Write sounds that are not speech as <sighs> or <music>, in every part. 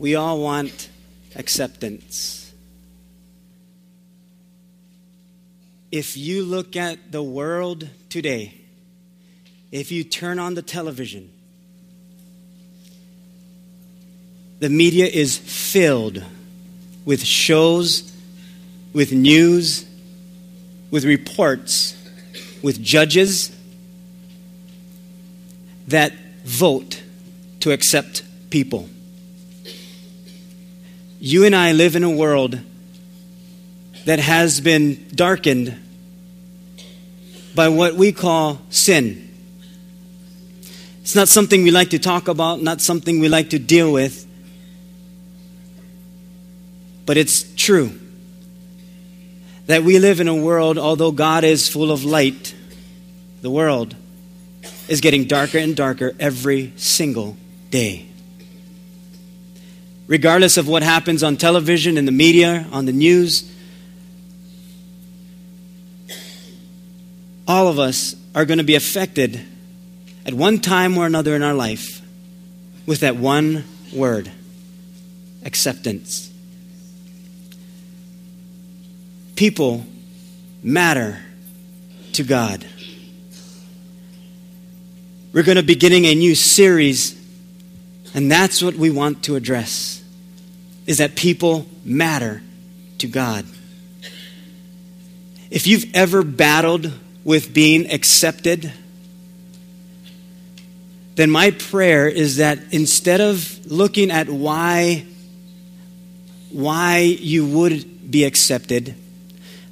we all want acceptance. If you look at the world today, if you turn on the television, the media is filled with shows, with news, with reports, with judges that vote to accept people. You and I live in a world that has been darkened by what we call sin. It's not something we like to talk about, not something we like to deal with, but it's true that we live in a world, although God is full of light, the world is getting darker and darker every single day. Regardless of what happens on television, in the media, on the news, all of us are going to be affected at one time or another in our life with that one word acceptance. People matter to God. We're going to be beginning a new series, and that's what we want to address is that people matter to God. If you've ever battled with being accepted, then my prayer is that instead of looking at why why you would be accepted,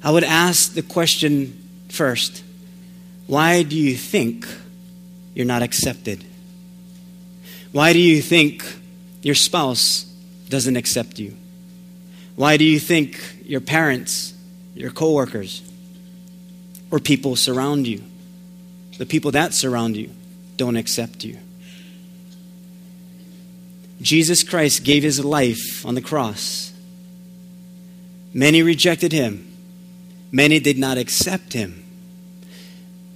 I would ask the question first why do you think you're not accepted? Why do you think your spouse doesn't accept you? Why do you think your parents, your coworkers, or people surround you, the people that surround you, don't accept you? Jesus Christ gave his life on the cross. Many rejected him. Many did not accept him.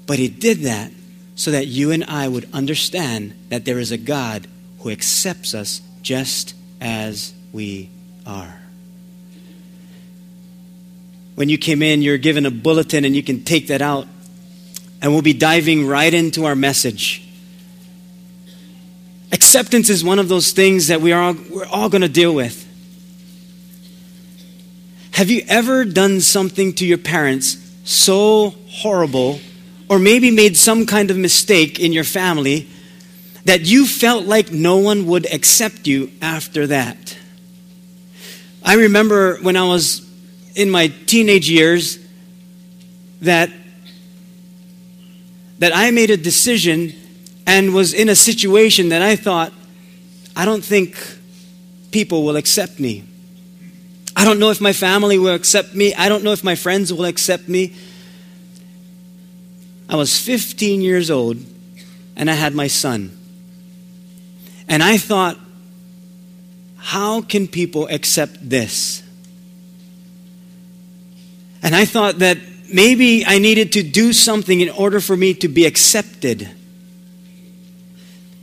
But he did that so that you and I would understand that there is a God who accepts us just as we are. When you came in, you're given a bulletin and you can take that out. And we'll be diving right into our message. Acceptance is one of those things that we are all, we're all going to deal with. Have you ever done something to your parents so horrible, or maybe made some kind of mistake in your family that you felt like no one would accept you after that? I remember when I was in my teenage years that that I made a decision and was in a situation that I thought I don't think people will accept me. I don't know if my family will accept me. I don't know if my friends will accept me. I was 15 years old and I had my son. And I thought, how can people accept this? And I thought that maybe I needed to do something in order for me to be accepted.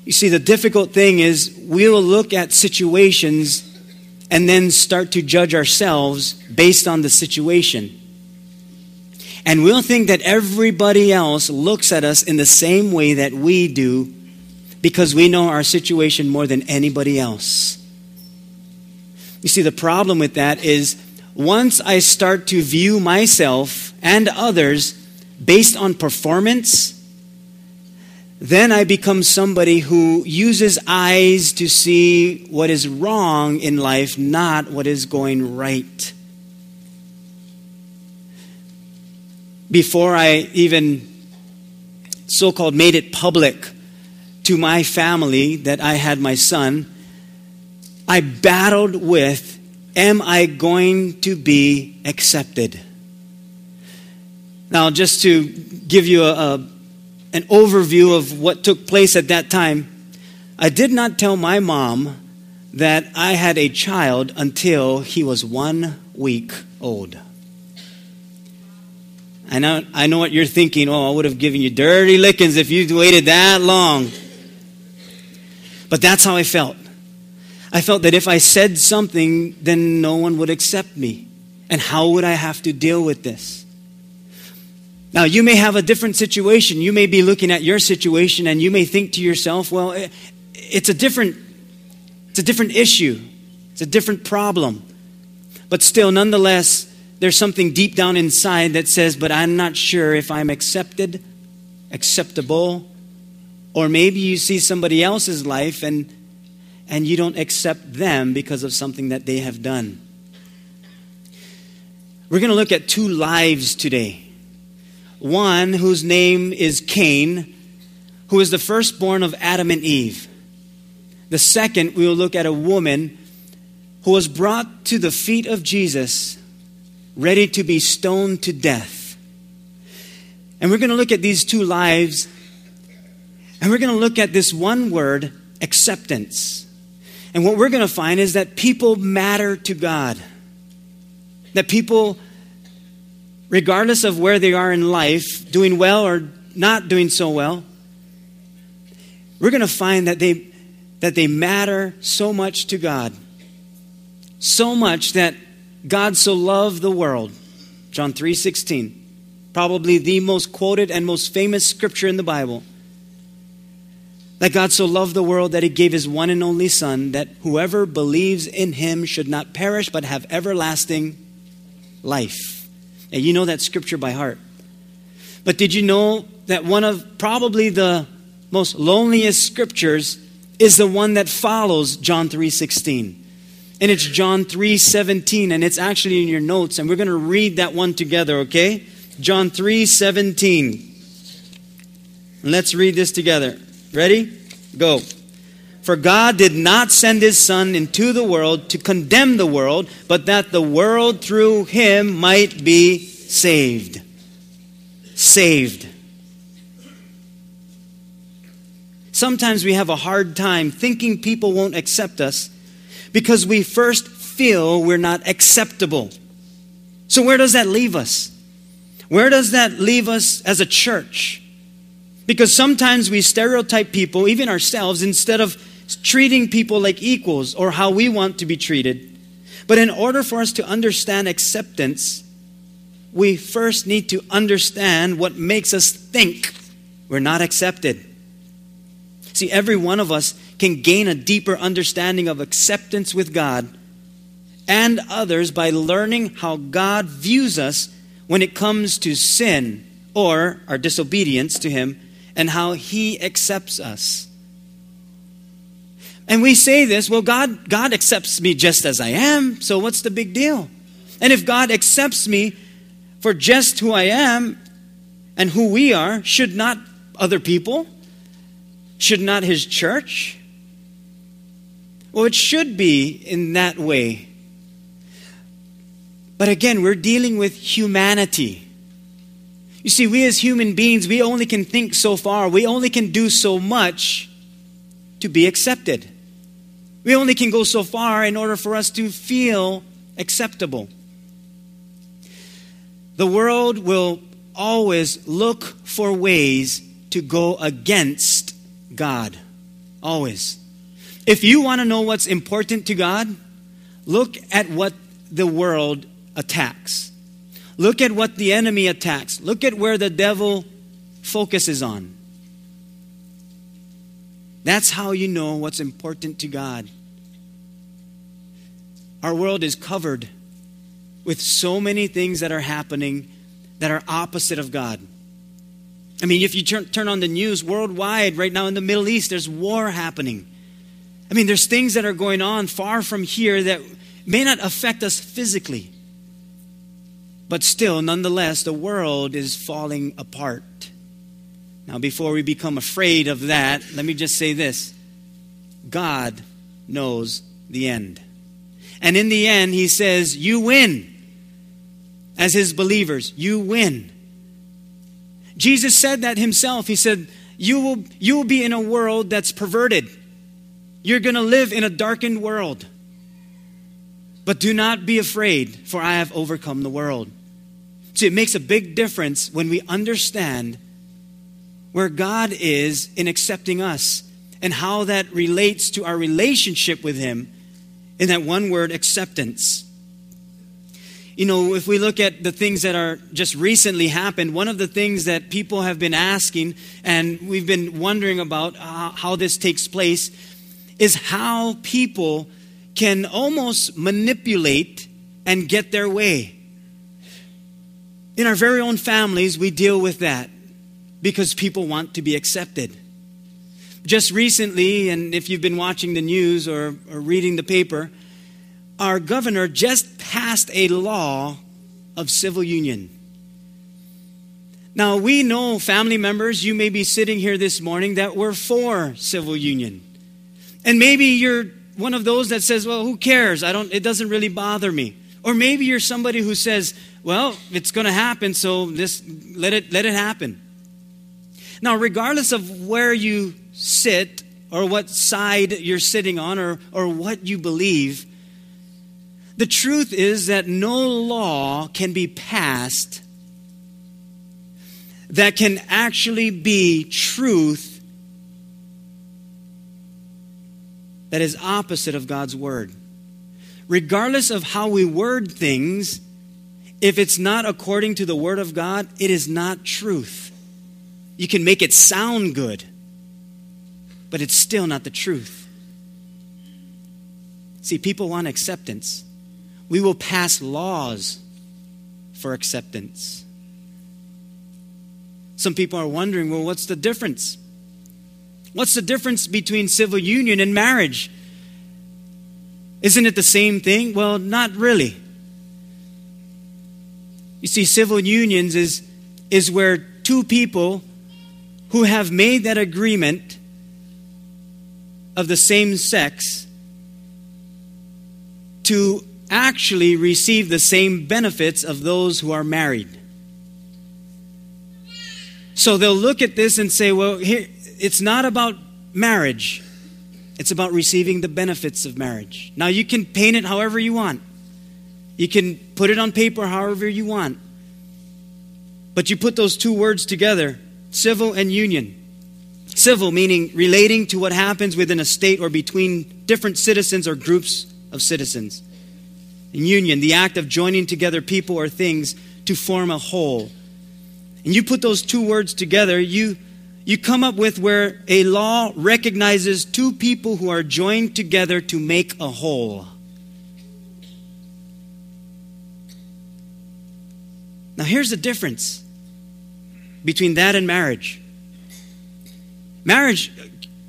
You see, the difficult thing is we'll look at situations and then start to judge ourselves based on the situation. And we'll think that everybody else looks at us in the same way that we do because we know our situation more than anybody else. You see, the problem with that is once I start to view myself and others based on performance, then I become somebody who uses eyes to see what is wrong in life, not what is going right. Before I even so called made it public to my family that I had my son, I battled with Am I going to be accepted? Now, just to give you a, a an overview of what took place at that time, I did not tell my mom that I had a child until he was one week old. I know, I know what you're thinking. Oh, I would have given you dirty lickings if you waited that long. But that's how I felt. I felt that if I said something, then no one would accept me. And how would I have to deal with this? Now, you may have a different situation. You may be looking at your situation and you may think to yourself, well, eh, it's a different, it's a different issue. It's a different problem. But still, nonetheless, there's something deep down inside that says, but I'm not sure if I'm accepted, acceptable, or maybe you see somebody else's life and, and you don't accept them because of something that they have done. We're going to look at two lives today. One whose name is Cain, who is the firstborn of Adam and Eve. The second, we will look at a woman who was brought to the feet of Jesus, ready to be stoned to death. And we're going to look at these two lives, and we're going to look at this one word, acceptance. And what we're going to find is that people matter to God. That people, regardless of where they are in life, doing well or not doing so well, we're going to find that they, that they matter so much to God. So much that God so loved the world. John 3:16. Probably the most quoted and most famous scripture in the Bible. That God so loved the world that he gave his one and only son that whoever believes in him should not perish but have everlasting life. And you know that scripture by heart. But did you know that one of probably the most loneliest scriptures is the one that follows John 3:16? and it's John 3:17 and it's actually in your notes and we're going to read that one together, okay? John 3:17. Let's read this together. Ready? Go. For God did not send his son into the world to condemn the world, but that the world through him might be saved. Saved. Sometimes we have a hard time thinking people won't accept us because we first feel we're not acceptable. So, where does that leave us? Where does that leave us as a church? Because sometimes we stereotype people, even ourselves, instead of treating people like equals or how we want to be treated. But in order for us to understand acceptance, we first need to understand what makes us think we're not accepted. See, every one of us can gain a deeper understanding of acceptance with God and others by learning how God views us when it comes to sin or our disobedience to Him and how He accepts us. And we say this, well, God, God accepts me just as I am, so what's the big deal? And if God accepts me for just who I am and who we are, should not other people? Should not His church? Well, it should be in that way. But again, we're dealing with humanity. You see, we as human beings, we only can think so far. We only can do so much to be accepted. We only can go so far in order for us to feel acceptable. The world will always look for ways to go against God. Always. If you want to know what's important to God, look at what the world attacks. Look at what the enemy attacks. Look at where the devil focuses on. That's how you know what's important to God. Our world is covered with so many things that are happening that are opposite of God. I mean, if you turn, turn on the news worldwide, right now in the Middle East, there's war happening. I mean, there's things that are going on far from here that may not affect us physically. But still, nonetheless, the world is falling apart. Now, before we become afraid of that, let me just say this God knows the end. And in the end, He says, You win. As His believers, you win. Jesus said that Himself. He said, You will, you will be in a world that's perverted. You're going to live in a darkened world. But do not be afraid, for I have overcome the world. See, it makes a big difference when we understand where God is in accepting us and how that relates to our relationship with Him in that one word, acceptance. You know, if we look at the things that are just recently happened, one of the things that people have been asking and we've been wondering about uh, how this takes place is how people can almost manipulate and get their way. In our very own families, we deal with that because people want to be accepted. Just recently, and if you've been watching the news or, or reading the paper, our governor just passed a law of civil union. Now, we know, family members, you may be sitting here this morning that we're for civil union. And maybe you're one of those that says, well, who cares? I don't, it doesn't really bother me. Or maybe you're somebody who says, well, it's going to happen, so this, let, it, let it happen. Now, regardless of where you sit or what side you're sitting on or, or what you believe, the truth is that no law can be passed that can actually be truth that is opposite of God's word. Regardless of how we word things, if it's not according to the word of God, it is not truth. You can make it sound good, but it's still not the truth. See, people want acceptance we will pass laws for acceptance. Some people are wondering well, what's the difference? What's the difference between civil union and marriage? Isn't it the same thing? Well, not really. You see, civil unions is, is where two people who have made that agreement of the same sex to actually receive the same benefits of those who are married. So they'll look at this and say, well, here, it's not about marriage, it's about receiving the benefits of marriage. Now, you can paint it however you want, you can put it on paper however you want. But you put those two words together civil and union. Civil meaning relating to what happens within a state or between different citizens or groups of citizens. And Union, the act of joining together people or things to form a whole. And you put those two words together, you, you come up with where a law recognizes two people who are joined together to make a whole. Now, here's the difference between that and marriage. Marriage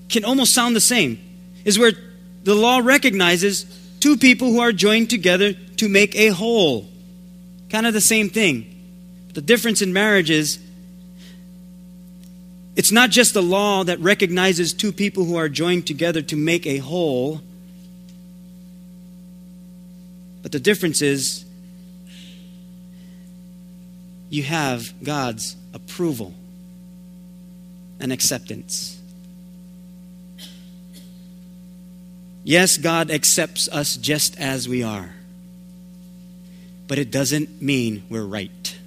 can almost sound the same, is where the law recognizes two people who are joined together to make a whole. Kind of the same thing. The difference in marriage is it's not just the law that recognizes two people who are joined together to make a whole, but the difference is you have God's approval and acceptance. Yes, God accepts us just as we are, but it doesn't mean we're right.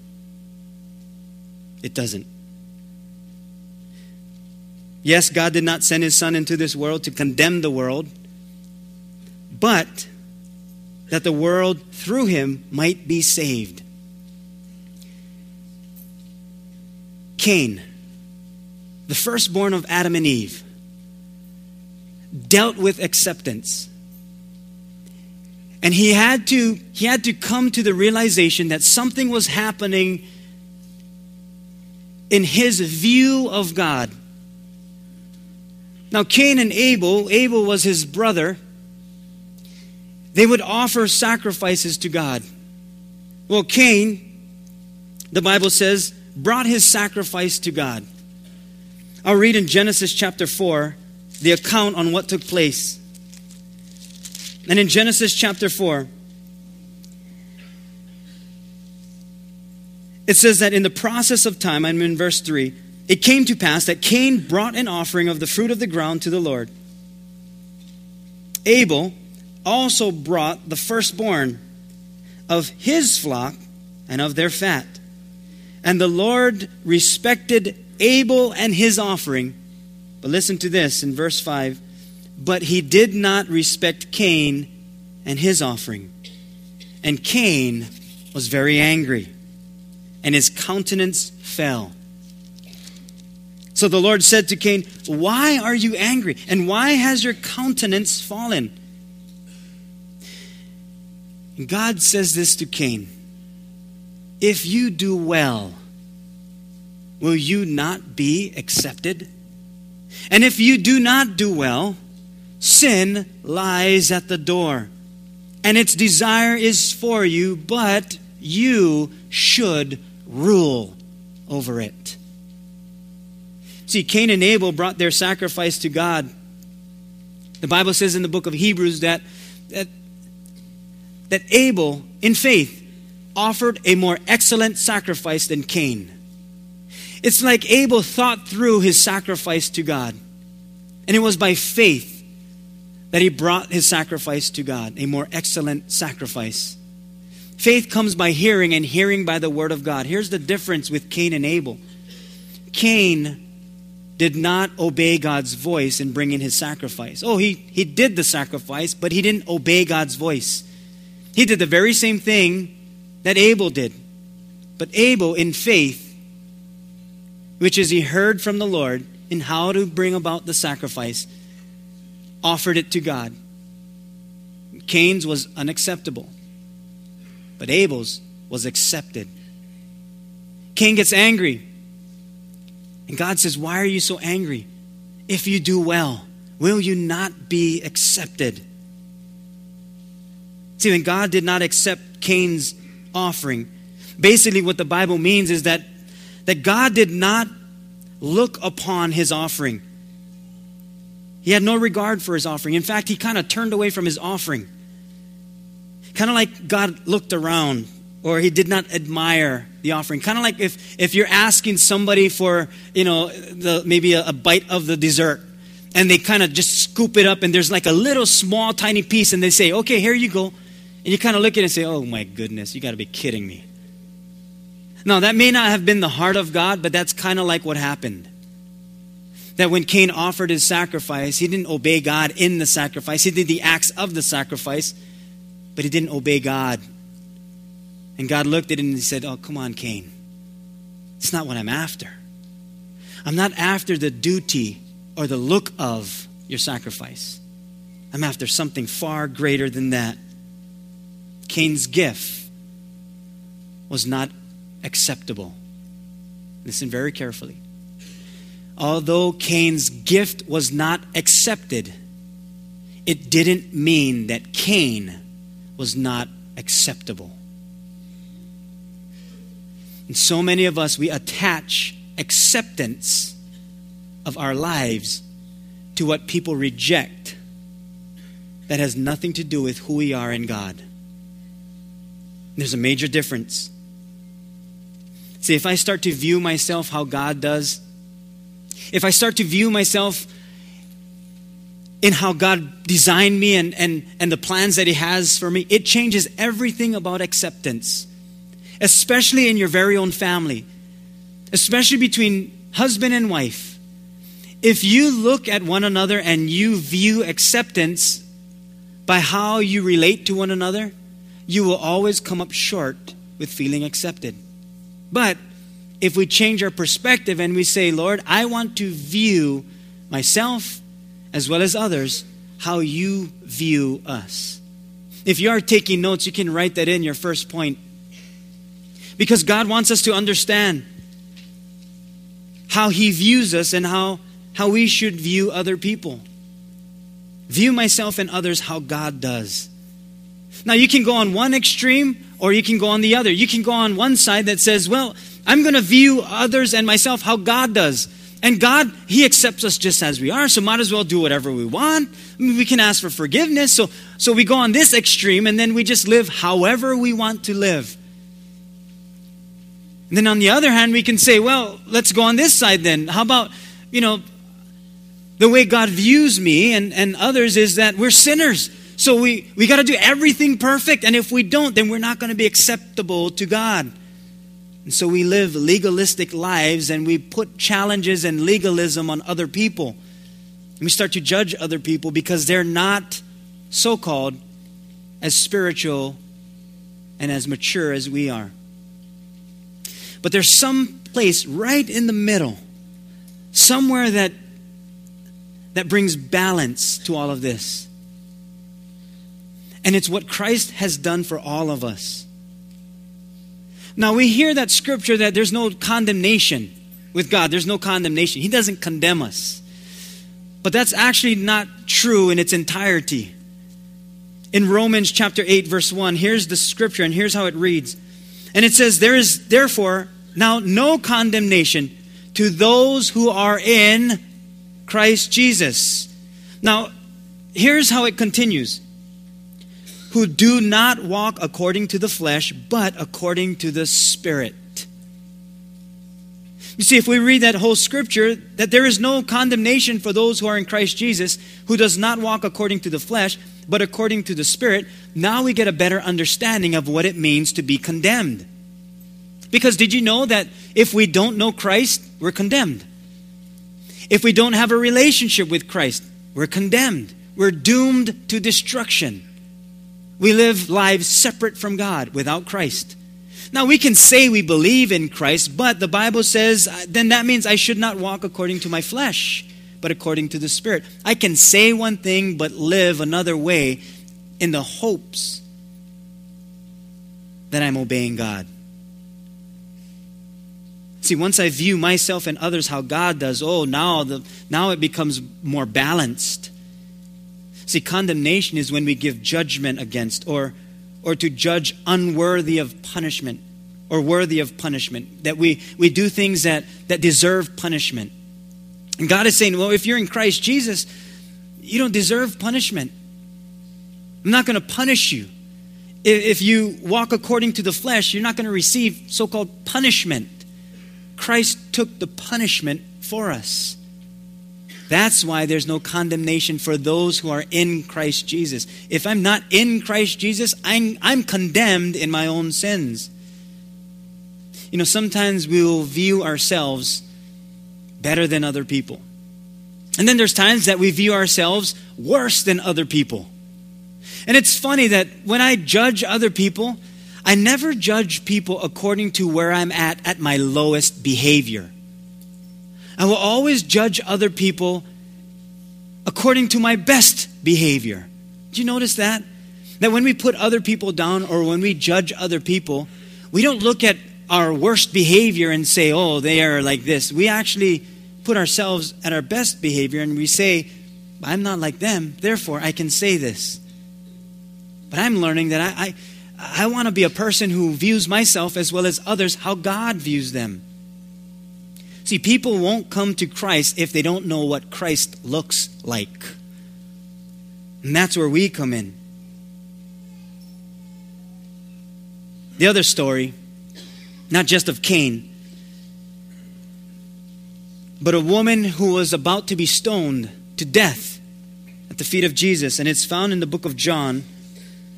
It doesn't. Yes, God did not send his Son into this world to condemn the world, but that the world through him might be saved. Cain, the firstborn of Adam and Eve, dealt with acceptance. And he had to he had to come to the realization that something was happening in his view of God. Now Cain and Abel, Abel was his brother. They would offer sacrifices to God. Well, Cain, the Bible says, brought his sacrifice to God. I'll read in Genesis chapter 4 the account on what took place. And in Genesis chapter 4, it says that in the process of time, I'm in verse 3, it came to pass that Cain brought an offering of the fruit of the ground to the Lord. Abel also brought the firstborn of his flock and of their fat. And the Lord respected Abel and his offering but listen to this in verse 5 But he did not respect Cain and his offering. And Cain was very angry, and his countenance fell. So the Lord said to Cain, Why are you angry? And why has your countenance fallen? God says this to Cain If you do well, will you not be accepted? And if you do not do well, sin lies at the door, and its desire is for you, but you should rule over it. See, Cain and Abel brought their sacrifice to God. The Bible says in the book of Hebrews that, that, that Abel, in faith, offered a more excellent sacrifice than Cain. It's like Abel thought through his sacrifice to God. And it was by faith that he brought his sacrifice to God, a more excellent sacrifice. Faith comes by hearing, and hearing by the word of God. Here's the difference with Cain and Abel Cain did not obey God's voice in bringing his sacrifice. Oh, he, he did the sacrifice, but he didn't obey God's voice. He did the very same thing that Abel did. But Abel, in faith, which is he heard from the Lord in how to bring about the sacrifice, offered it to God. Cain's was unacceptable, but Abel's was accepted. Cain gets angry. And God says, Why are you so angry? If you do well, will you not be accepted? See, when God did not accept Cain's offering, basically what the Bible means is that that God did not look upon his offering. He had no regard for his offering. In fact, he kind of turned away from his offering. Kind of like God looked around or he did not admire the offering. Kind of like if, if you're asking somebody for, you know, the, maybe a, a bite of the dessert and they kind of just scoop it up and there's like a little small tiny piece and they say, okay, here you go. And you kind of look at it and say, oh my goodness, you got to be kidding me. Now, that may not have been the heart of God, but that's kind of like what happened. That when Cain offered his sacrifice, he didn't obey God in the sacrifice. He did the acts of the sacrifice, but he didn't obey God. And God looked at him and he said, Oh, come on, Cain. It's not what I'm after. I'm not after the duty or the look of your sacrifice. I'm after something far greater than that. Cain's gift was not acceptable. Listen very carefully. Although Cain's gift was not accepted, it didn't mean that Cain was not acceptable. And so many of us, we attach acceptance of our lives to what people reject that has nothing to do with who we are in God. There's a major difference. See, if I start to view myself how God does, if I start to view myself in how God designed me and, and, and the plans that He has for me, it changes everything about acceptance, especially in your very own family, especially between husband and wife. If you look at one another and you view acceptance by how you relate to one another, you will always come up short with feeling accepted. But if we change our perspective and we say, Lord, I want to view myself as well as others how you view us. If you are taking notes, you can write that in your first point. Because God wants us to understand how He views us and how, how we should view other people. View myself and others how God does. Now, you can go on one extreme or you can go on the other. You can go on one side that says, well, I'm going to view others and myself how God does. And God, He accepts us just as we are, so might as well do whatever we want. I mean, we can ask for forgiveness. So, so we go on this extreme and then we just live however we want to live. And then on the other hand, we can say, well, let's go on this side then. How about, you know, the way God views me and, and others is that we're sinners. So we, we got to do everything perfect. And if we don't, then we're not going to be acceptable to God. And so we live legalistic lives and we put challenges and legalism on other people. And we start to judge other people because they're not so called as spiritual and as mature as we are. But there's some place right in the middle, somewhere that, that brings balance to all of this. And it's what Christ has done for all of us. Now, we hear that scripture that there's no condemnation with God, there's no condemnation. He doesn't condemn us. But that's actually not true in its entirety. In Romans chapter 8, verse 1, here's the scripture, and here's how it reads. And it says, There is therefore now no condemnation to those who are in Christ Jesus. Now, here's how it continues who do not walk according to the flesh, but according to the Spirit. You see, if we read that whole scripture, that there is no condemnation for those who are in Christ Jesus, who does not walk according to the flesh, but according to the Spirit, now we get a better understanding of what it means to be condemned. Because did you know that if we don't know Christ, we're condemned? If we don't have a relationship with Christ, we're condemned. We're doomed to destruction. We live lives separate from God without Christ. Now, we can say we believe in Christ, but the Bible says, uh, then that means I should not walk according to my flesh, but according to the Spirit. I can say one thing, but live another way in the hopes that I'm obeying God. See, once I view myself and others how God does, oh, now, the, now it becomes more balanced. See, condemnation is when we give judgment against or, or to judge unworthy of punishment or worthy of punishment. That we, we do things that, that deserve punishment. And God is saying, well, if you're in Christ Jesus, you don't deserve punishment. I'm not going to punish you. If you walk according to the flesh, you're not going to receive so called punishment. Christ took the punishment for us. That's why there's no condemnation for those who are in Christ Jesus. If I'm not in Christ Jesus, I'm, I'm condemned in my own sins. You know, sometimes we will view ourselves better than other people. And then there's times that we view ourselves worse than other people. And it's funny that when I judge other people, I never judge people according to where I'm at at my lowest behavior. I will always judge other people according to my best behavior. Do you notice that? That when we put other people down or when we judge other people, we don't look at our worst behavior and say, oh, they are like this. We actually put ourselves at our best behavior and we say, I'm not like them, therefore I can say this. But I'm learning that I, I, I want to be a person who views myself as well as others how God views them. See, people won't come to Christ if they don't know what Christ looks like. And that's where we come in. The other story, not just of Cain, but a woman who was about to be stoned to death at the feet of Jesus. And it's found in the book of John.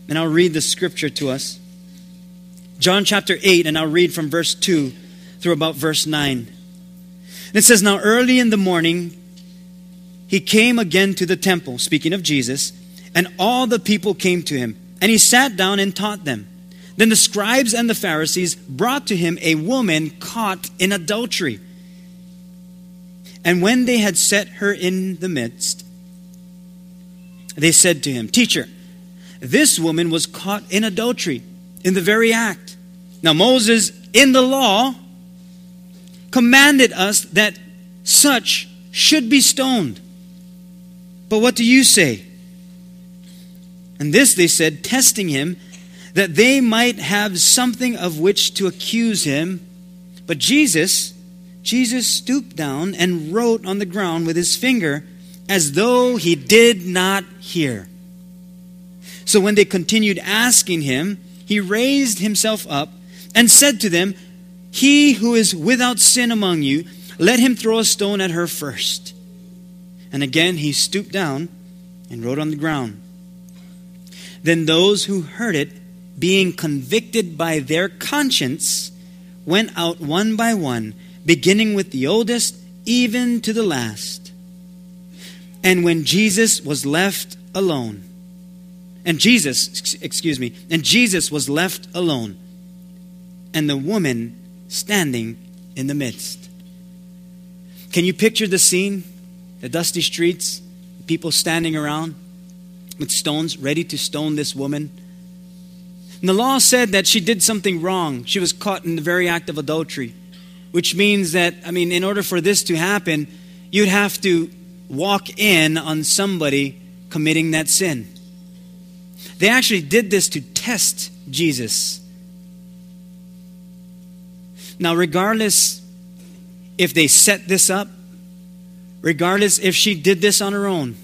And I'll read the scripture to us. John chapter 8, and I'll read from verse 2 through about verse 9. It says, Now early in the morning, he came again to the temple, speaking of Jesus, and all the people came to him. And he sat down and taught them. Then the scribes and the Pharisees brought to him a woman caught in adultery. And when they had set her in the midst, they said to him, Teacher, this woman was caught in adultery in the very act. Now, Moses, in the law, commanded us that such should be stoned. But what do you say? And this they said, testing him, that they might have something of which to accuse him. But Jesus, Jesus stooped down and wrote on the ground with his finger as though he did not hear. So when they continued asking him, he raised himself up and said to them, he who is without sin among you, let him throw a stone at her first. And again he stooped down and wrote on the ground. Then those who heard it, being convicted by their conscience, went out one by one, beginning with the oldest, even to the last. And when Jesus was left alone, and Jesus, excuse me, and Jesus was left alone, and the woman standing in the midst. Can you picture the scene? The dusty streets, people standing around with stones, ready to stone this woman. And the law said that she did something wrong. She was caught in the very act of adultery, which means that, I mean, in order for this to happen, you'd have to walk in on somebody committing that sin. They actually did this to test Jesus. Now, regardless if they set this up, regardless if she did this on her own,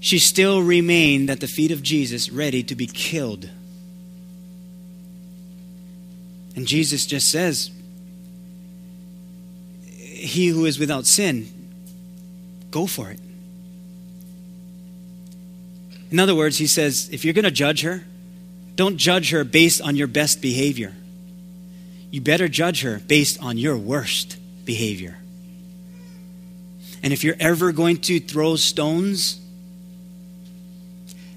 she still remained at the feet of Jesus, ready to be killed. And Jesus just says, He who is without sin, go for it. In other words, he says, if you're going to judge her, don't judge her based on your best behavior. You better judge her based on your worst behavior. And if you're ever going to throw stones,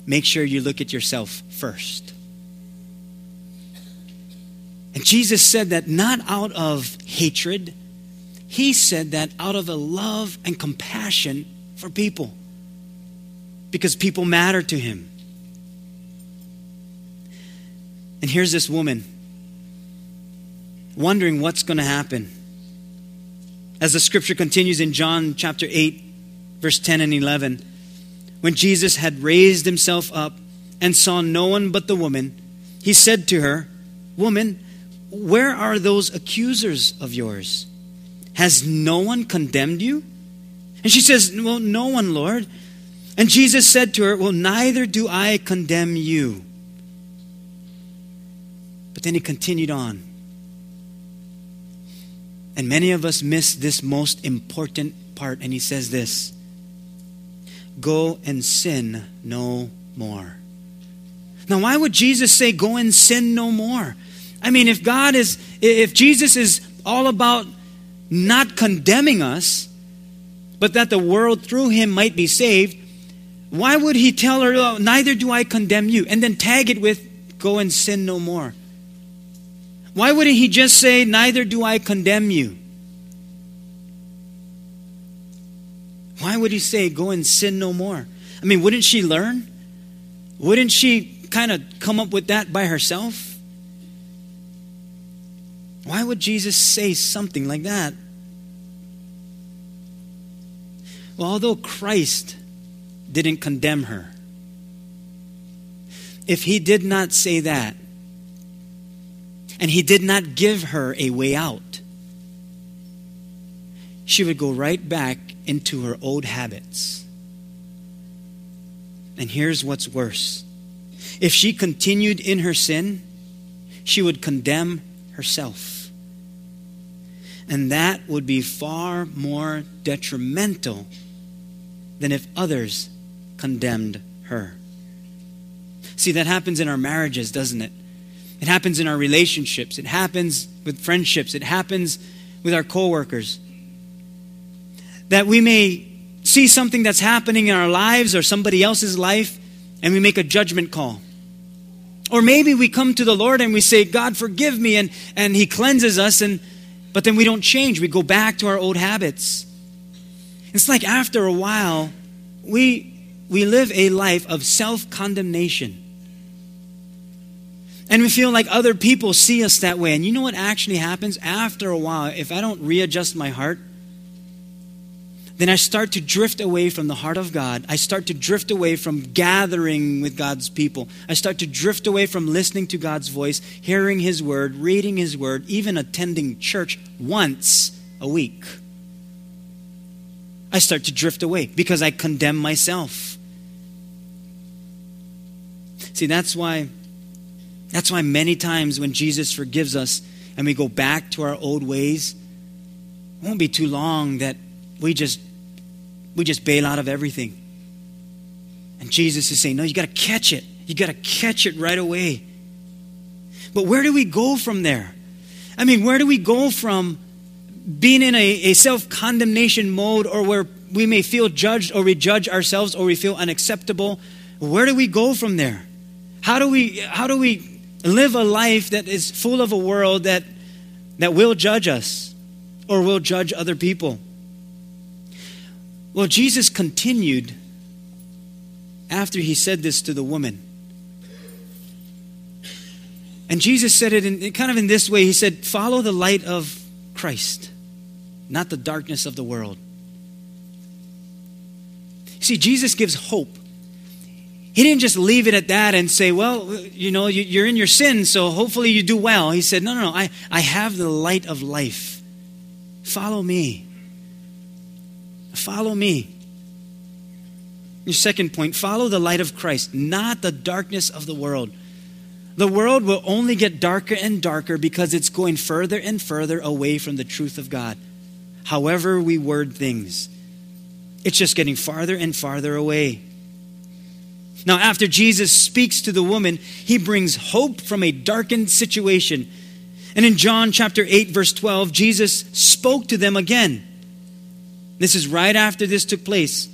make sure you look at yourself first. And Jesus said that not out of hatred, he said that out of a love and compassion for people because people matter to him. And here's this woman wondering what's going to happen. As the scripture continues in John chapter 8, verse 10 and 11, when Jesus had raised himself up and saw no one but the woman, he said to her, Woman, where are those accusers of yours? Has no one condemned you? And she says, Well, no one, Lord. And Jesus said to her, Well, neither do I condemn you. But then he continued on. And many of us miss this most important part. And he says this Go and sin no more. Now, why would Jesus say, Go and sin no more? I mean, if God is, if Jesus is all about not condemning us, but that the world through him might be saved, why would he tell her, oh, Neither do I condemn you, and then tag it with, Go and sin no more? Why wouldn't he just say, Neither do I condemn you? Why would he say, Go and sin no more? I mean, wouldn't she learn? Wouldn't she kind of come up with that by herself? Why would Jesus say something like that? Well, although Christ didn't condemn her. If he did not say that, and he did not give her a way out, she would go right back into her old habits. And here's what's worse if she continued in her sin, she would condemn herself. And that would be far more detrimental than if others condemned her. See, that happens in our marriages, doesn't it? It happens in our relationships. It happens with friendships. It happens with our coworkers. That we may see something that's happening in our lives or somebody else's life and we make a judgment call. Or maybe we come to the Lord and we say, God, forgive me, and, and He cleanses us, and but then we don't change. We go back to our old habits. It's like after a while, we we live a life of self condemnation. And we feel like other people see us that way. And you know what actually happens? After a while, if I don't readjust my heart, then I start to drift away from the heart of God. I start to drift away from gathering with God's people. I start to drift away from listening to God's voice, hearing His word, reading His word, even attending church once a week. I start to drift away because I condemn myself. See, that's why that's why many times when Jesus forgives us and we go back to our old ways, it won't be too long that we just we just bail out of everything. And Jesus is saying, "No, you got to catch it. You got to catch it right away." But where do we go from there? I mean, where do we go from being in a, a self condemnation mode or where we may feel judged or we judge ourselves or we feel unacceptable where do we go from there? How do we how do we live a life that is full of a world that that will judge us or will judge other people? Well, Jesus continued after he said this to the woman. And Jesus said it in, kind of in this way He said, Follow the light of Christ, not the darkness of the world. See, Jesus gives hope. He didn't just leave it at that and say, Well, you know, you're in your sin, so hopefully you do well. He said, No, no, no, I, I have the light of life. Follow me. Follow me. Your second point follow the light of Christ, not the darkness of the world. The world will only get darker and darker because it's going further and further away from the truth of God. However, we word things, it's just getting farther and farther away. Now, after Jesus speaks to the woman, he brings hope from a darkened situation. And in John chapter 8, verse 12, Jesus spoke to them again. This is right after this took place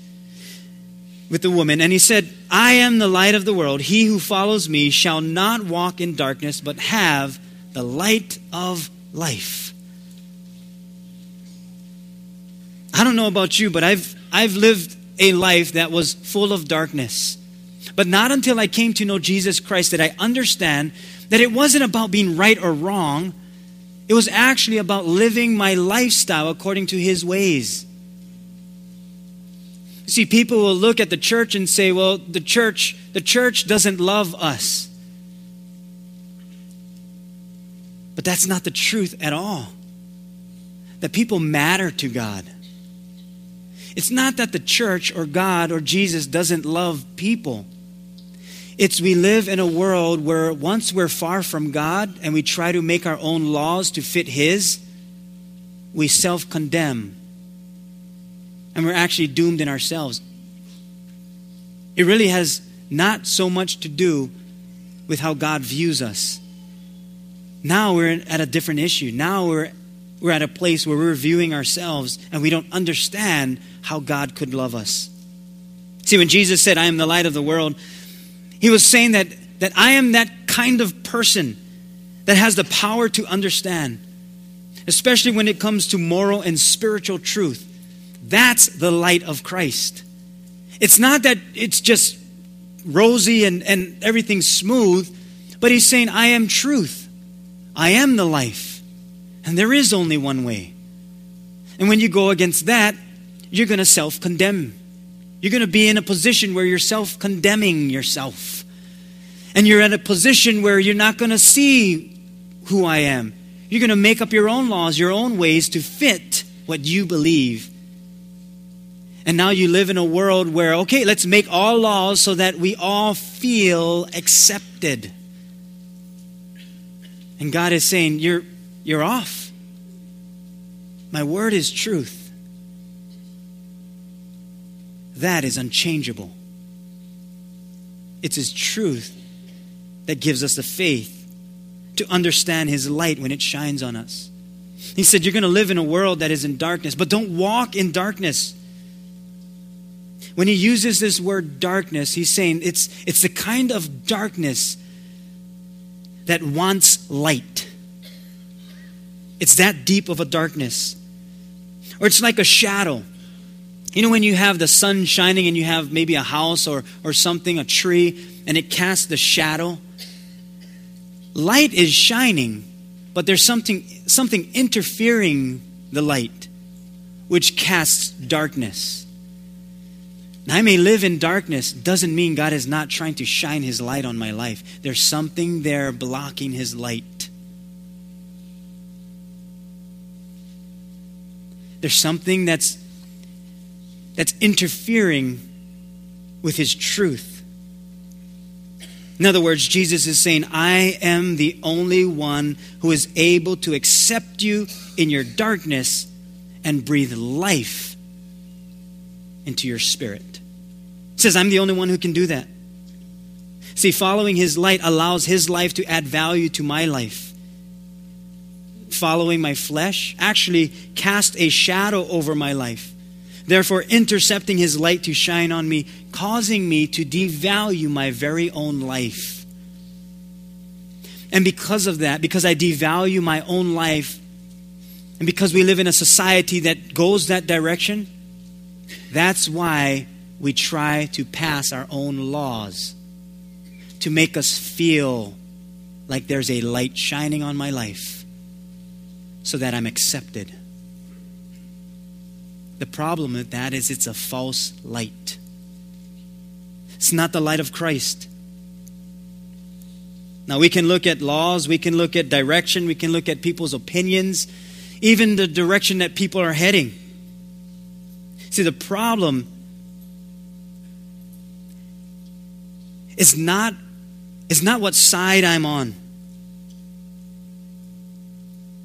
with the woman, and he said, I am the light of the world. He who follows me shall not walk in darkness, but have the light of life. I don't know about you, but I've, I've lived a life that was full of darkness. But not until I came to know Jesus Christ did I understand that it wasn't about being right or wrong. It was actually about living my lifestyle according to his ways. See, people will look at the church and say, well, the church, the church doesn't love us. But that's not the truth at all. That people matter to God. It's not that the church or God or Jesus doesn't love people. It's we live in a world where once we're far from God and we try to make our own laws to fit His, we self condemn and we're actually doomed in ourselves. It really has not so much to do with how God views us. Now we're at a different issue. Now we're, we're at a place where we're viewing ourselves and we don't understand how God could love us. See, when Jesus said, I am the light of the world, he was saying that, that I am that kind of person that has the power to understand, especially when it comes to moral and spiritual truth. That's the light of Christ. It's not that it's just rosy and, and everything's smooth, but he's saying, I am truth. I am the life. And there is only one way. And when you go against that, you're going to self condemn. You're going to be in a position where you're self condemning yourself. And you're at a position where you're not going to see who I am. You're going to make up your own laws, your own ways to fit what you believe and now you live in a world where, okay, let's make all laws so that we all feel accepted. And God is saying, You're, you're off. My word is truth. That is unchangeable. It's His truth that gives us the faith to understand His light when it shines on us. He said, You're going to live in a world that is in darkness, but don't walk in darkness. When he uses this word darkness, he's saying it's, it's the kind of darkness that wants light. It's that deep of a darkness. Or it's like a shadow. You know, when you have the sun shining and you have maybe a house or, or something, a tree, and it casts the shadow? Light is shining, but there's something, something interfering the light, which casts darkness. I may live in darkness doesn't mean God is not trying to shine his light on my life. There's something there blocking his light. There's something that's that's interfering with his truth. In other words, Jesus is saying, I am the only one who is able to accept you in your darkness and breathe life into your spirit says, I'm the only one who can do that. See, following his light allows his life to add value to my life. Following my flesh actually cast a shadow over my life. Therefore intercepting his light to shine on me, causing me to devalue my very own life. And because of that, because I devalue my own life, and because we live in a society that goes that direction, that's why we try to pass our own laws to make us feel like there's a light shining on my life so that I'm accepted. The problem with that is it's a false light. It's not the light of Christ. Now, we can look at laws, we can look at direction, we can look at people's opinions, even the direction that people are heading. See, the problem is not, is not what side I'm on.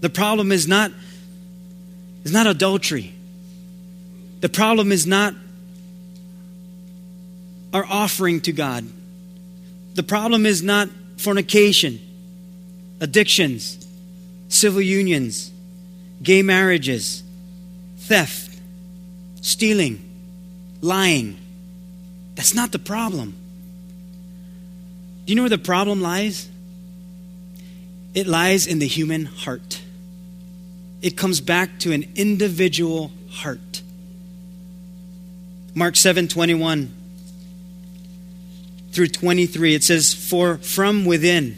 The problem is not, is not adultery. The problem is not our offering to God. The problem is not fornication, addictions, civil unions, gay marriages, theft, stealing, lying. That's not the problem. Do you know where the problem lies? It lies in the human heart. It comes back to an individual heart. Mark 7 21 through 23, it says, For from within,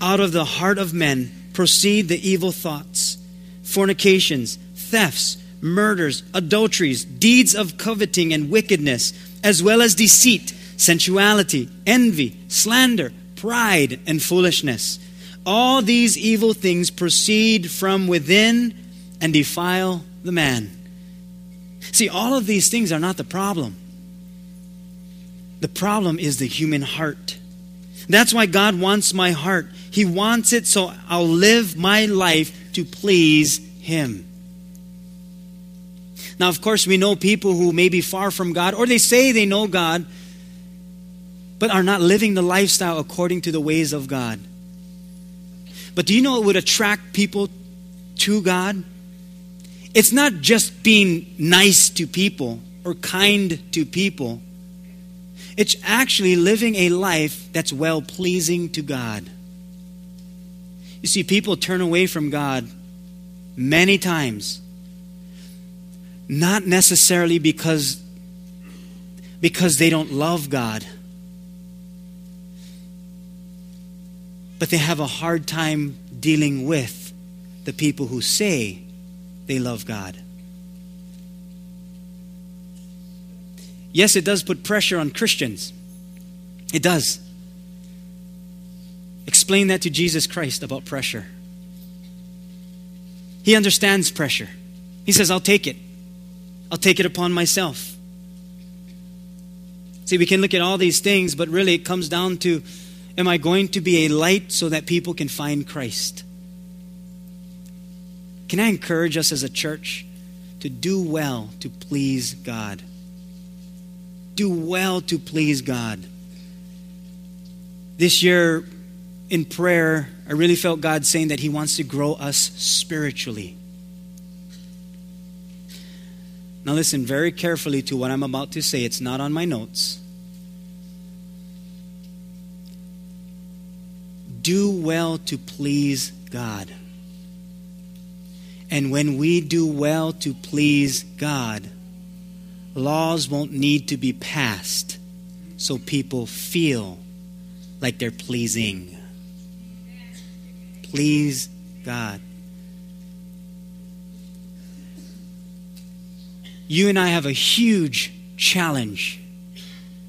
out of the heart of men, proceed the evil thoughts, fornications, thefts, murders, adulteries, deeds of coveting and wickedness, as well as deceit, sensuality, envy, slander, pride, and foolishness. All these evil things proceed from within and defile the man. See, all of these things are not the problem. The problem is the human heart. That's why God wants my heart. He wants it so I'll live my life to please Him. Now, of course, we know people who may be far from God, or they say they know God, but are not living the lifestyle according to the ways of God. But do you know what would attract people to God? It's not just being nice to people or kind to people it's actually living a life that's well pleasing to God. You see, people turn away from God many times, not necessarily because, because they don't love God, but they have a hard time dealing with the people who say they love God. Yes, it does put pressure on Christians. It does. Explain that to Jesus Christ about pressure. He understands pressure. He says, I'll take it. I'll take it upon myself. See, we can look at all these things, but really it comes down to am I going to be a light so that people can find Christ? Can I encourage us as a church to do well to please God? do well to please God. This year in prayer, I really felt God saying that He wants to grow us spiritually. Now, listen very carefully to what I'm about to say. It's not on my notes. Do well to please God. And when we do well to please God, laws won't need to be passed so people feel like they're pleasing. Please God. You and I have a huge challenge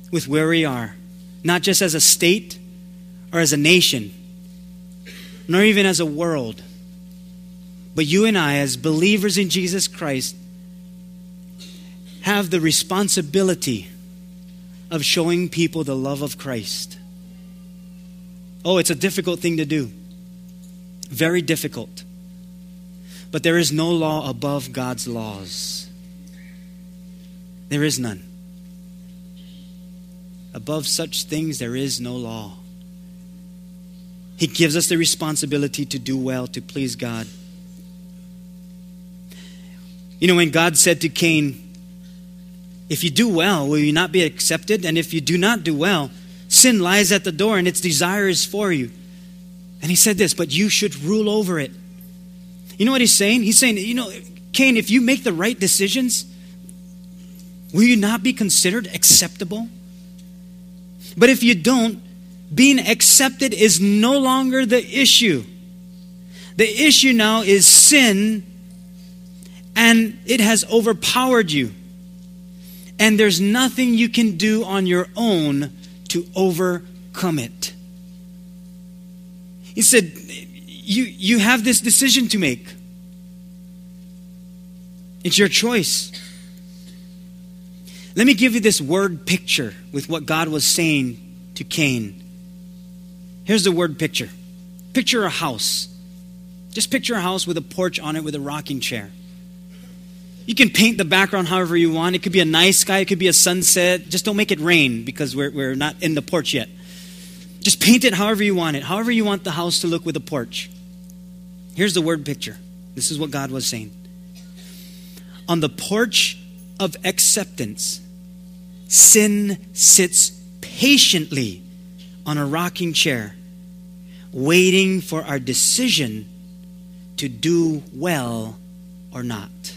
with where we are, not just as a state or as a nation, nor even as a world, but you and I, as believers in Jesus Christ, have the responsibility of showing people the love of Christ. Oh, it's a difficult thing to do. Very difficult. But there is no law above God's laws. There is none. Above such things, there is no law. He gives us the responsibility to do well, to please God. You know, when God said to Cain, If you do well, will you not be accepted? And if you do not do well, sin lies at the door and its desire is for you. And he said this, but you should rule over it. You know what he's saying? He's saying, you know, Cain, if you make the right decisions, will you not be considered acceptable? But if you don't, being accepted is no longer the issue. The issue now is sin, and it has overpowered you. And there's nothing you can do on your own to overcome it. He said, You, you have this decision to make. It's your choice. Let me give you this word picture with what God was saying to Cain. Here's the word picture picture a house. Just picture a house with a porch on it with a rocking chair. You can paint the background however you want. It could be a nice sky, it could be a sunset. Just don't make it rain because we're, we're not in the porch yet. Just paint it however you want it, however you want the house to look with a porch. Here's the word picture. This is what God was saying. On the porch of acceptance, sin sits patiently on a rocking chair, waiting for our decision to do well or not.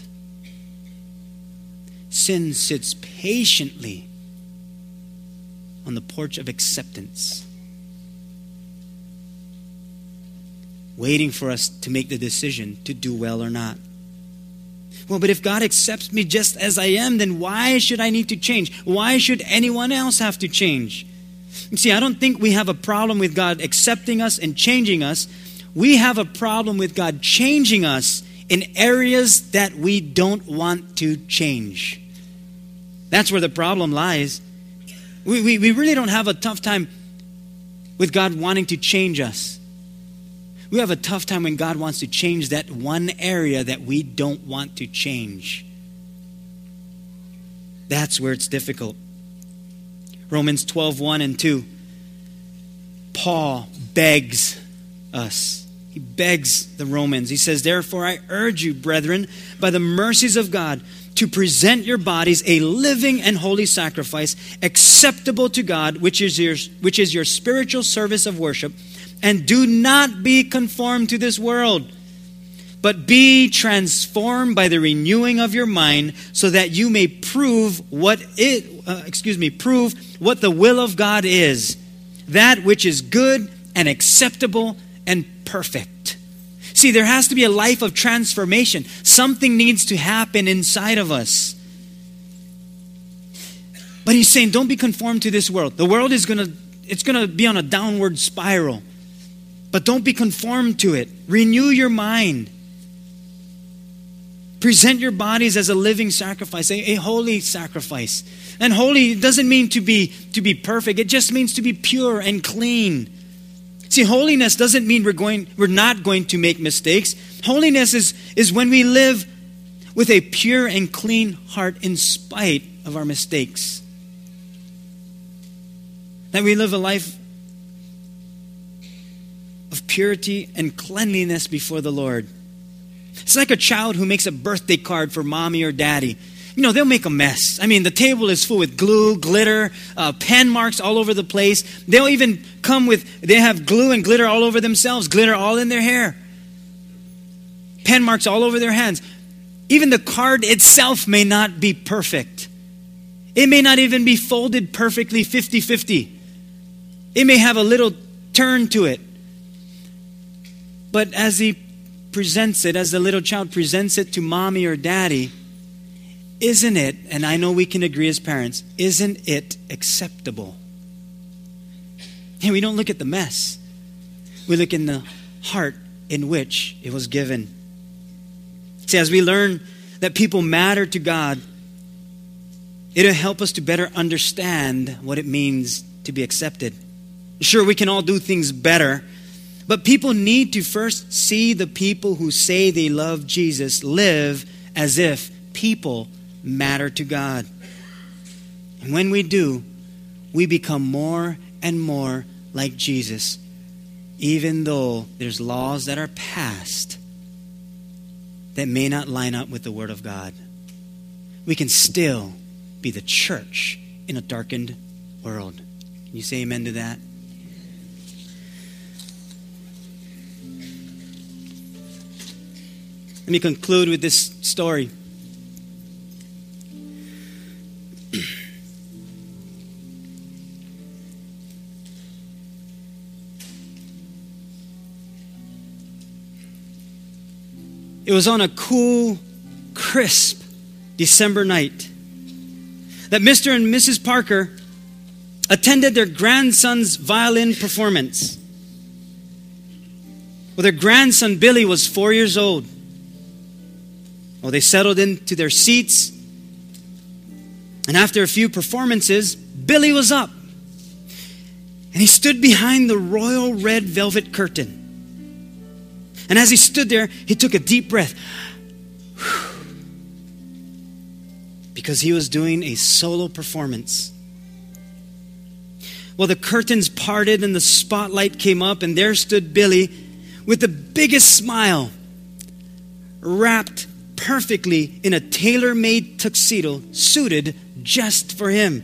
Sin sits patiently on the porch of acceptance, waiting for us to make the decision to do well or not. Well, but if God accepts me just as I am, then why should I need to change? Why should anyone else have to change? You see, I don't think we have a problem with God accepting us and changing us. We have a problem with God changing us in areas that we don't want to change. That's where the problem lies. We, we, we really don't have a tough time with God wanting to change us. We have a tough time when God wants to change that one area that we don't want to change. That's where it's difficult. Romans 12, 1 and 2. Paul begs us. He begs the Romans. He says, Therefore, I urge you, brethren, by the mercies of God, to present your bodies a living and holy sacrifice, acceptable to God, which is your, which is your spiritual service of worship. And do not be conformed to this world, but be transformed by the renewing of your mind, so that you may prove what it, uh, excuse me, prove what the will of God is, that which is good and acceptable and perfect. See, there has to be a life of transformation. Something needs to happen inside of us. But he's saying, don't be conformed to this world. The world is going to it's going to be on a downward spiral. But don't be conformed to it. Renew your mind. Present your bodies as a living sacrifice, a, a, holy sacrifice. And holy doesn't mean to be to be perfect. It just means to be pure and clean. See, holiness doesn't mean we're going we're not going to make mistakes. Holiness is, is when we live with a pure and clean heart in spite of our mistakes. That we live a life of purity and cleanliness before the Lord. It's like a child who makes a birthday card for mommy or daddy. You know, they'll make a mess. I mean, the table is full with glue, glitter, uh, pen marks all over the place. They'll even come with, they have glue and glitter all over themselves, glitter all in their hair, pen marks all over their hands. Even the card itself may not be perfect. It may not even be folded perfectly 50 50. It may have a little turn to it. But as he presents it, as the little child presents it to mommy or daddy, isn't it, and I know we can agree as parents, isn't it acceptable? And we don't look at the mess, we look in the heart in which it was given. See, as we learn that people matter to God, it'll help us to better understand what it means to be accepted. Sure, we can all do things better but people need to first see the people who say they love Jesus live as if people matter to God. And when we do, we become more and more like Jesus, even though there's laws that are passed that may not line up with the Word of God. We can still be the church in a darkened world. Can you say amen to that? Let me conclude with this story. It was on a cool, crisp December night that Mr. and Mrs. Parker attended their grandson's violin performance. Well, their grandson Billy was four years old. Well, they settled into their seats, and after a few performances, Billy was up. And he stood behind the royal red velvet curtain. And as he stood there, he took a deep breath. <sighs> Because he was doing a solo performance. Well, the curtains parted and the spotlight came up, and there stood Billy with the biggest smile, wrapped perfectly in a tailor made tuxedo suited just for him.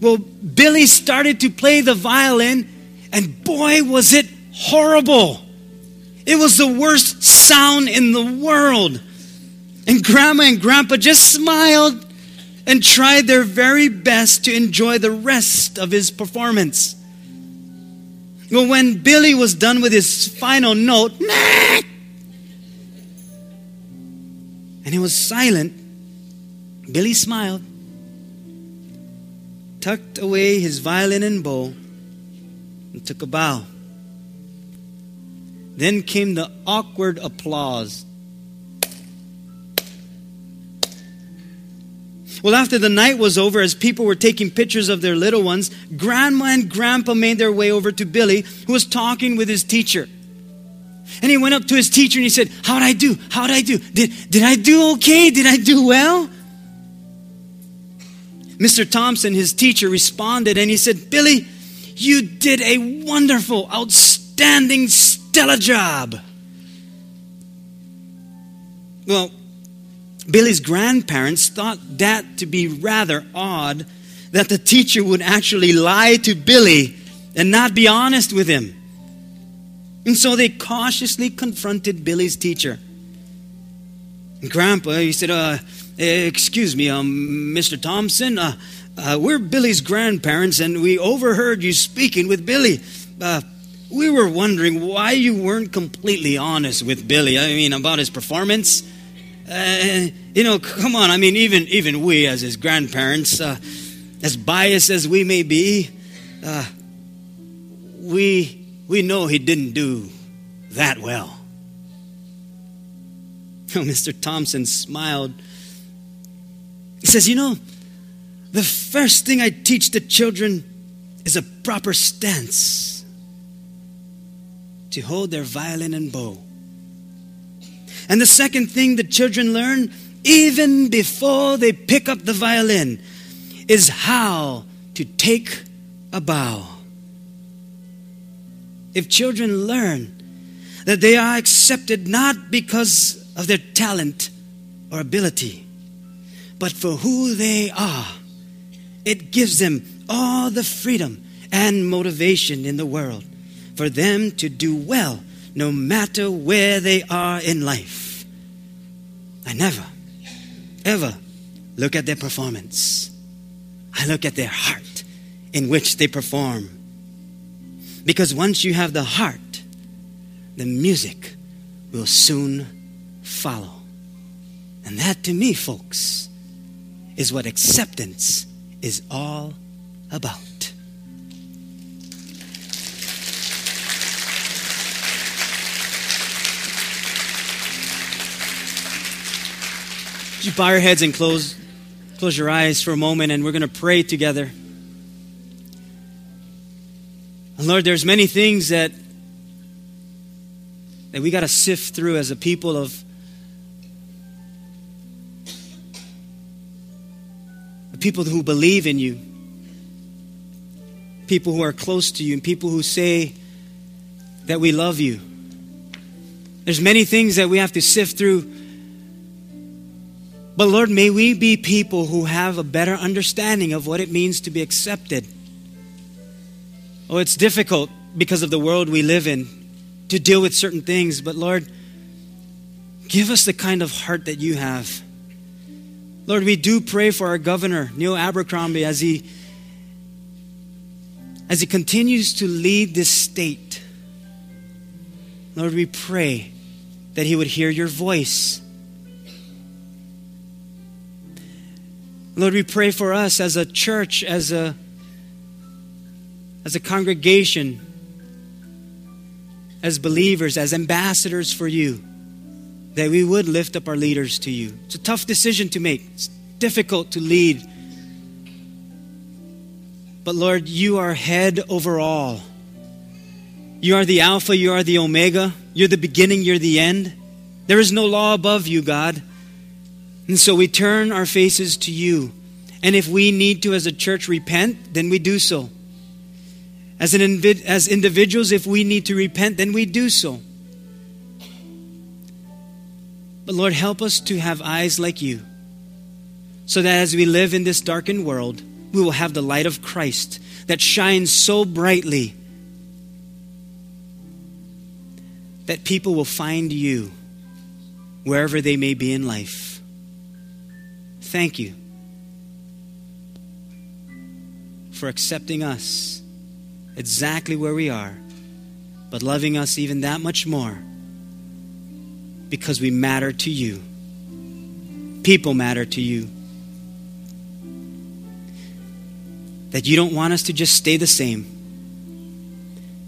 Well, Billy started to play the violin, and boy, was it horrible! It was the worst sound in the world. And Grandma and Grandpa just smiled and tried their very best to enjoy the rest of his performance. Well, when Billy was done with his final note, and he was silent, Billy smiled, tucked away his violin and bow, and took a bow. Then came the awkward applause. Well, after the night was over, as people were taking pictures of their little ones, Grandma and Grandpa made their way over to Billy, who was talking with his teacher. And he went up to his teacher and he said, How'd I do? How'd I do? Did, did I do okay? Did I do well? Mr. Thompson, his teacher, responded and he said, Billy, you did a wonderful, outstanding, stellar job. Well, Billy's grandparents thought that to be rather odd that the teacher would actually lie to Billy and not be honest with him. And so they cautiously confronted Billy's teacher. And Grandpa, he said, uh, Excuse me, um, Mr. Thompson, uh, uh, we're Billy's grandparents and we overheard you speaking with Billy. Uh, we were wondering why you weren't completely honest with Billy. I mean, about his performance. Uh, you know, come on. I mean, even even we, as his grandparents, uh, as biased as we may be, uh, we we know he didn't do that well. <laughs> Oh, Mr. Thompson smiled. He says, "You know, the first thing I teach the children is a proper stance." To hold their violin and bow. And the second thing the children learn, even before they pick up the violin, is how to take a bow. If children learn that they are accepted not because of their talent or ability, but for who they are, it gives them all the freedom and motivation in the world for them to do well no matter where they are in life. I never, ever look at their performance. I look at their heart in which they perform. Because once you have the heart, the music will soon follow. And that to me, folks, is what acceptance is all about. You bow your heads and close, close your eyes for a moment, and we're going to pray together. And Lord, there's many things that that we got to sift through as a people of people who believe in you, people who are close to you, and people who say that we love you. There's many things that we have to sift through But Lord, may we be people who have a better understanding of what it means to be accepted. Oh, it's difficult because of the world we live in to deal with certain things, but Lord, give us the kind of heart that you have. Lord, we do pray for our governor, Neil Abercrombie, as he as he continues to lead this state. Lord, we pray that he would hear your voice. Lord, we pray for us as a church, as a as a congregation, as believers, as ambassadors for you, that we would lift up our leaders to you. It's a tough decision to make, it's difficult to lead. But Lord, you are head over all. You are the Alpha, you are the Omega, you're the beginning, you're the end. There is no law above you, God. And so we turn our faces to you. And if we need to, as a church, repent, then we do so. As, an invi- as individuals, if we need to repent, then we do so. But Lord, help us to have eyes like you, so that as we live in this darkened world, we will have the light of Christ that shines so brightly that people will find you wherever they may be in life. Thank you for accepting us exactly where we are, but loving us even that much more because we matter to you. People matter to you. That you don't want us to just stay the same,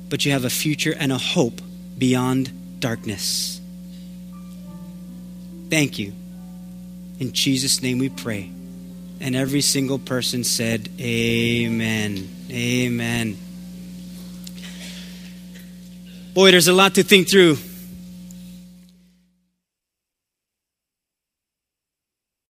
but you have a future and a hope beyond darkness. Thank you. In Jesus' name we pray. And every single person said, Amen. Amen. Boy, there's a lot to think through